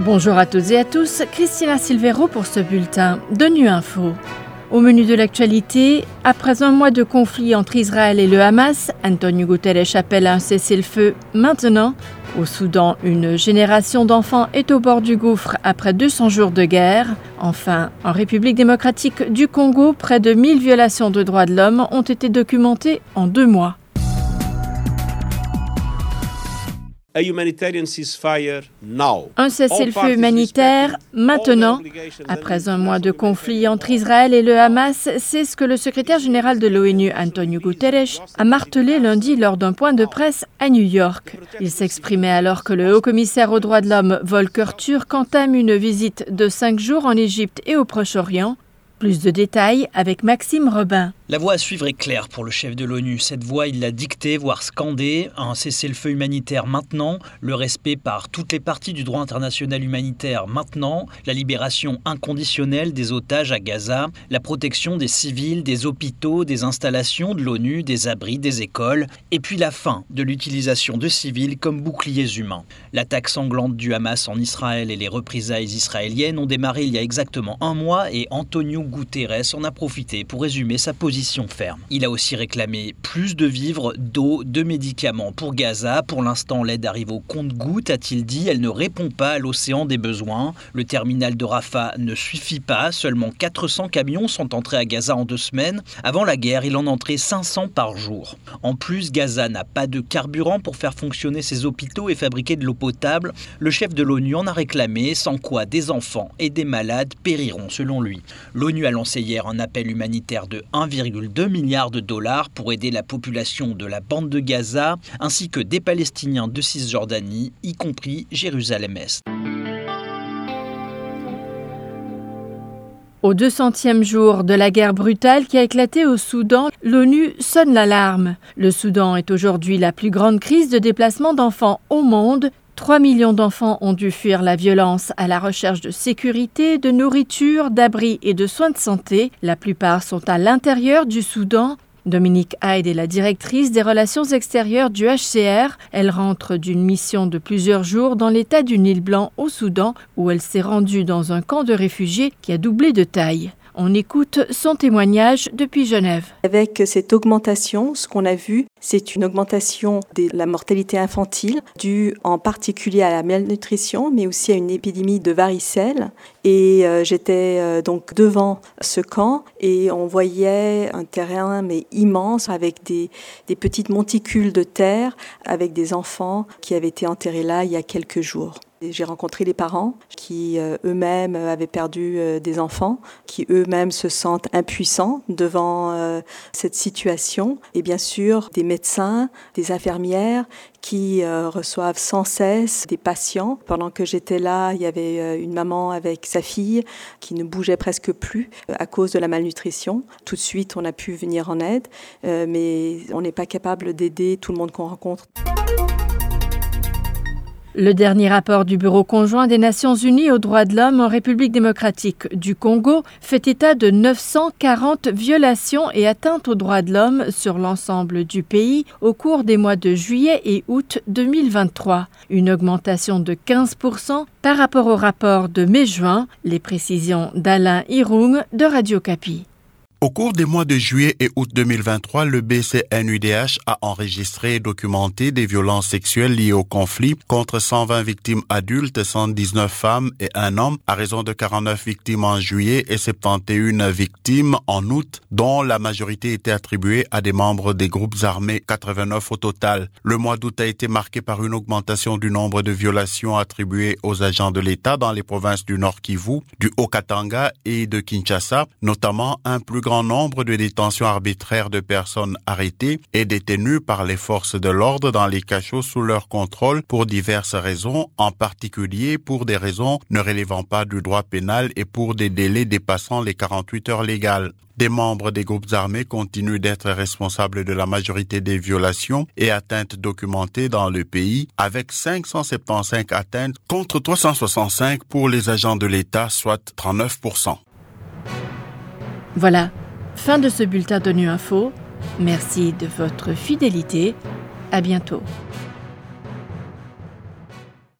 Bonjour à toutes et à tous, Christina Silvero pour ce bulletin de Nu Info. Au menu de l'actualité, après un mois de conflit entre Israël et le Hamas, Antonio Guterres appelle à un cessez-le-feu maintenant. Au Soudan, une génération d'enfants est au bord du gouffre après 200 jours de guerre. Enfin, en République démocratique du Congo, près de 1000 violations de droits de l'homme ont été documentées en deux mois. Un cessez-le-feu humanitaire maintenant, après un mois de conflit entre Israël et le Hamas, c'est ce que le secrétaire général de l'ONU, Antonio Guterres, a martelé lundi lors d'un point de presse à New York. Il s'exprimait alors que le haut-commissaire aux droits de l'homme, Volker Turk, entame une visite de cinq jours en Égypte et au Proche-Orient. Plus de détails avec Maxime Robin. La voie à suivre est claire pour le chef de l'ONU. Cette voie, il l'a dictée, voire scandée. Un cessez-le-feu humanitaire maintenant, le respect par toutes les parties du droit international humanitaire maintenant, la libération inconditionnelle des otages à Gaza, la protection des civils, des hôpitaux, des installations de l'ONU, des abris, des écoles, et puis la fin de l'utilisation de civils comme boucliers humains. L'attaque sanglante du Hamas en Israël et les représailles israéliennes ont démarré il y a exactement un mois et Antonio Guterres en a profité pour résumer sa position Il a aussi réclamé plus de vivres, d'eau, de médicaments pour Gaza. Pour l'instant, l'aide arrive au compte-goutte, a-t-il dit. Elle ne répond pas à l'océan des besoins. Le terminal de Rafah ne suffit pas. Seulement 400 camions sont entrés à Gaza en deux semaines. Avant la guerre, il en entrait 500 par jour. En plus, Gaza n'a pas de carburant pour faire fonctionner ses hôpitaux et fabriquer de l'eau potable. Le chef de l'ONU en a réclamé, sans quoi des enfants et des malades périront selon lui. L'ONU a lancé hier un appel humanitaire de 1,5 2 milliards de dollars pour aider la population de la bande de Gaza ainsi que des Palestiniens de Cisjordanie, y compris Jérusalem-Est. Au 200e jour de la guerre brutale qui a éclaté au Soudan, l'ONU sonne l'alarme. Le Soudan est aujourd'hui la plus grande crise de déplacement d'enfants au monde 3 millions d'enfants ont dû fuir la violence à la recherche de sécurité, de nourriture, d'abri et de soins de santé. La plupart sont à l'intérieur du Soudan. Dominique Hyde est la directrice des relations extérieures du HCR. Elle rentre d'une mission de plusieurs jours dans l'état du Nil Blanc au Soudan où elle s'est rendue dans un camp de réfugiés qui a doublé de taille. On écoute son témoignage depuis Genève. Avec cette augmentation, ce qu'on a vu, c'est une augmentation de la mortalité infantile due en particulier à la malnutrition, mais aussi à une épidémie de varicelle. Et euh, j'étais euh, donc devant ce camp et on voyait un terrain mais immense avec des, des petites monticules de terre avec des enfants qui avaient été enterrés là il y a quelques jours. J'ai rencontré les parents qui euh, eux-mêmes avaient perdu euh, des enfants, qui eux-mêmes se sentent impuissants devant euh, cette situation. Et bien sûr, des médecins, des infirmières qui reçoivent sans cesse des patients. Pendant que j'étais là, il y avait une maman avec sa fille qui ne bougeait presque plus à cause de la malnutrition. Tout de suite, on a pu venir en aide, mais on n'est pas capable d'aider tout le monde qu'on rencontre. Le dernier rapport du Bureau conjoint des Nations Unies aux droits de l'homme en République démocratique du Congo fait état de 940 violations et atteintes aux droits de l'homme sur l'ensemble du pays au cours des mois de juillet et août 2023, une augmentation de 15% par rapport au rapport de mai-juin, les précisions d'Alain Irung de Radio Capi. Au cours des mois de juillet et août 2023, le BCNUDH a enregistré et documenté des violences sexuelles liées au conflit contre 120 victimes adultes, 119 femmes et un homme, à raison de 49 victimes en juillet et 71 victimes en août, dont la majorité était attribuée à des membres des groupes armés, 89 au total. Le mois d'août a été marqué par une augmentation du nombre de violations attribuées aux agents de l'État dans les provinces du Nord Kivu, du Haut-Katanga et de Kinshasa, notamment un plus grand nombre de détentions arbitraires de personnes arrêtées et détenues par les forces de l'ordre dans les cachots sous leur contrôle pour diverses raisons, en particulier pour des raisons ne relevant pas du droit pénal et pour des délais dépassant les 48 heures légales. Des membres des groupes armés continuent d'être responsables de la majorité des violations et atteintes documentées dans le pays, avec 575 atteintes contre 365 pour les agents de l'État, soit 39%. Voilà, fin de ce bulletin de Nu Info. Merci de votre fidélité. À bientôt.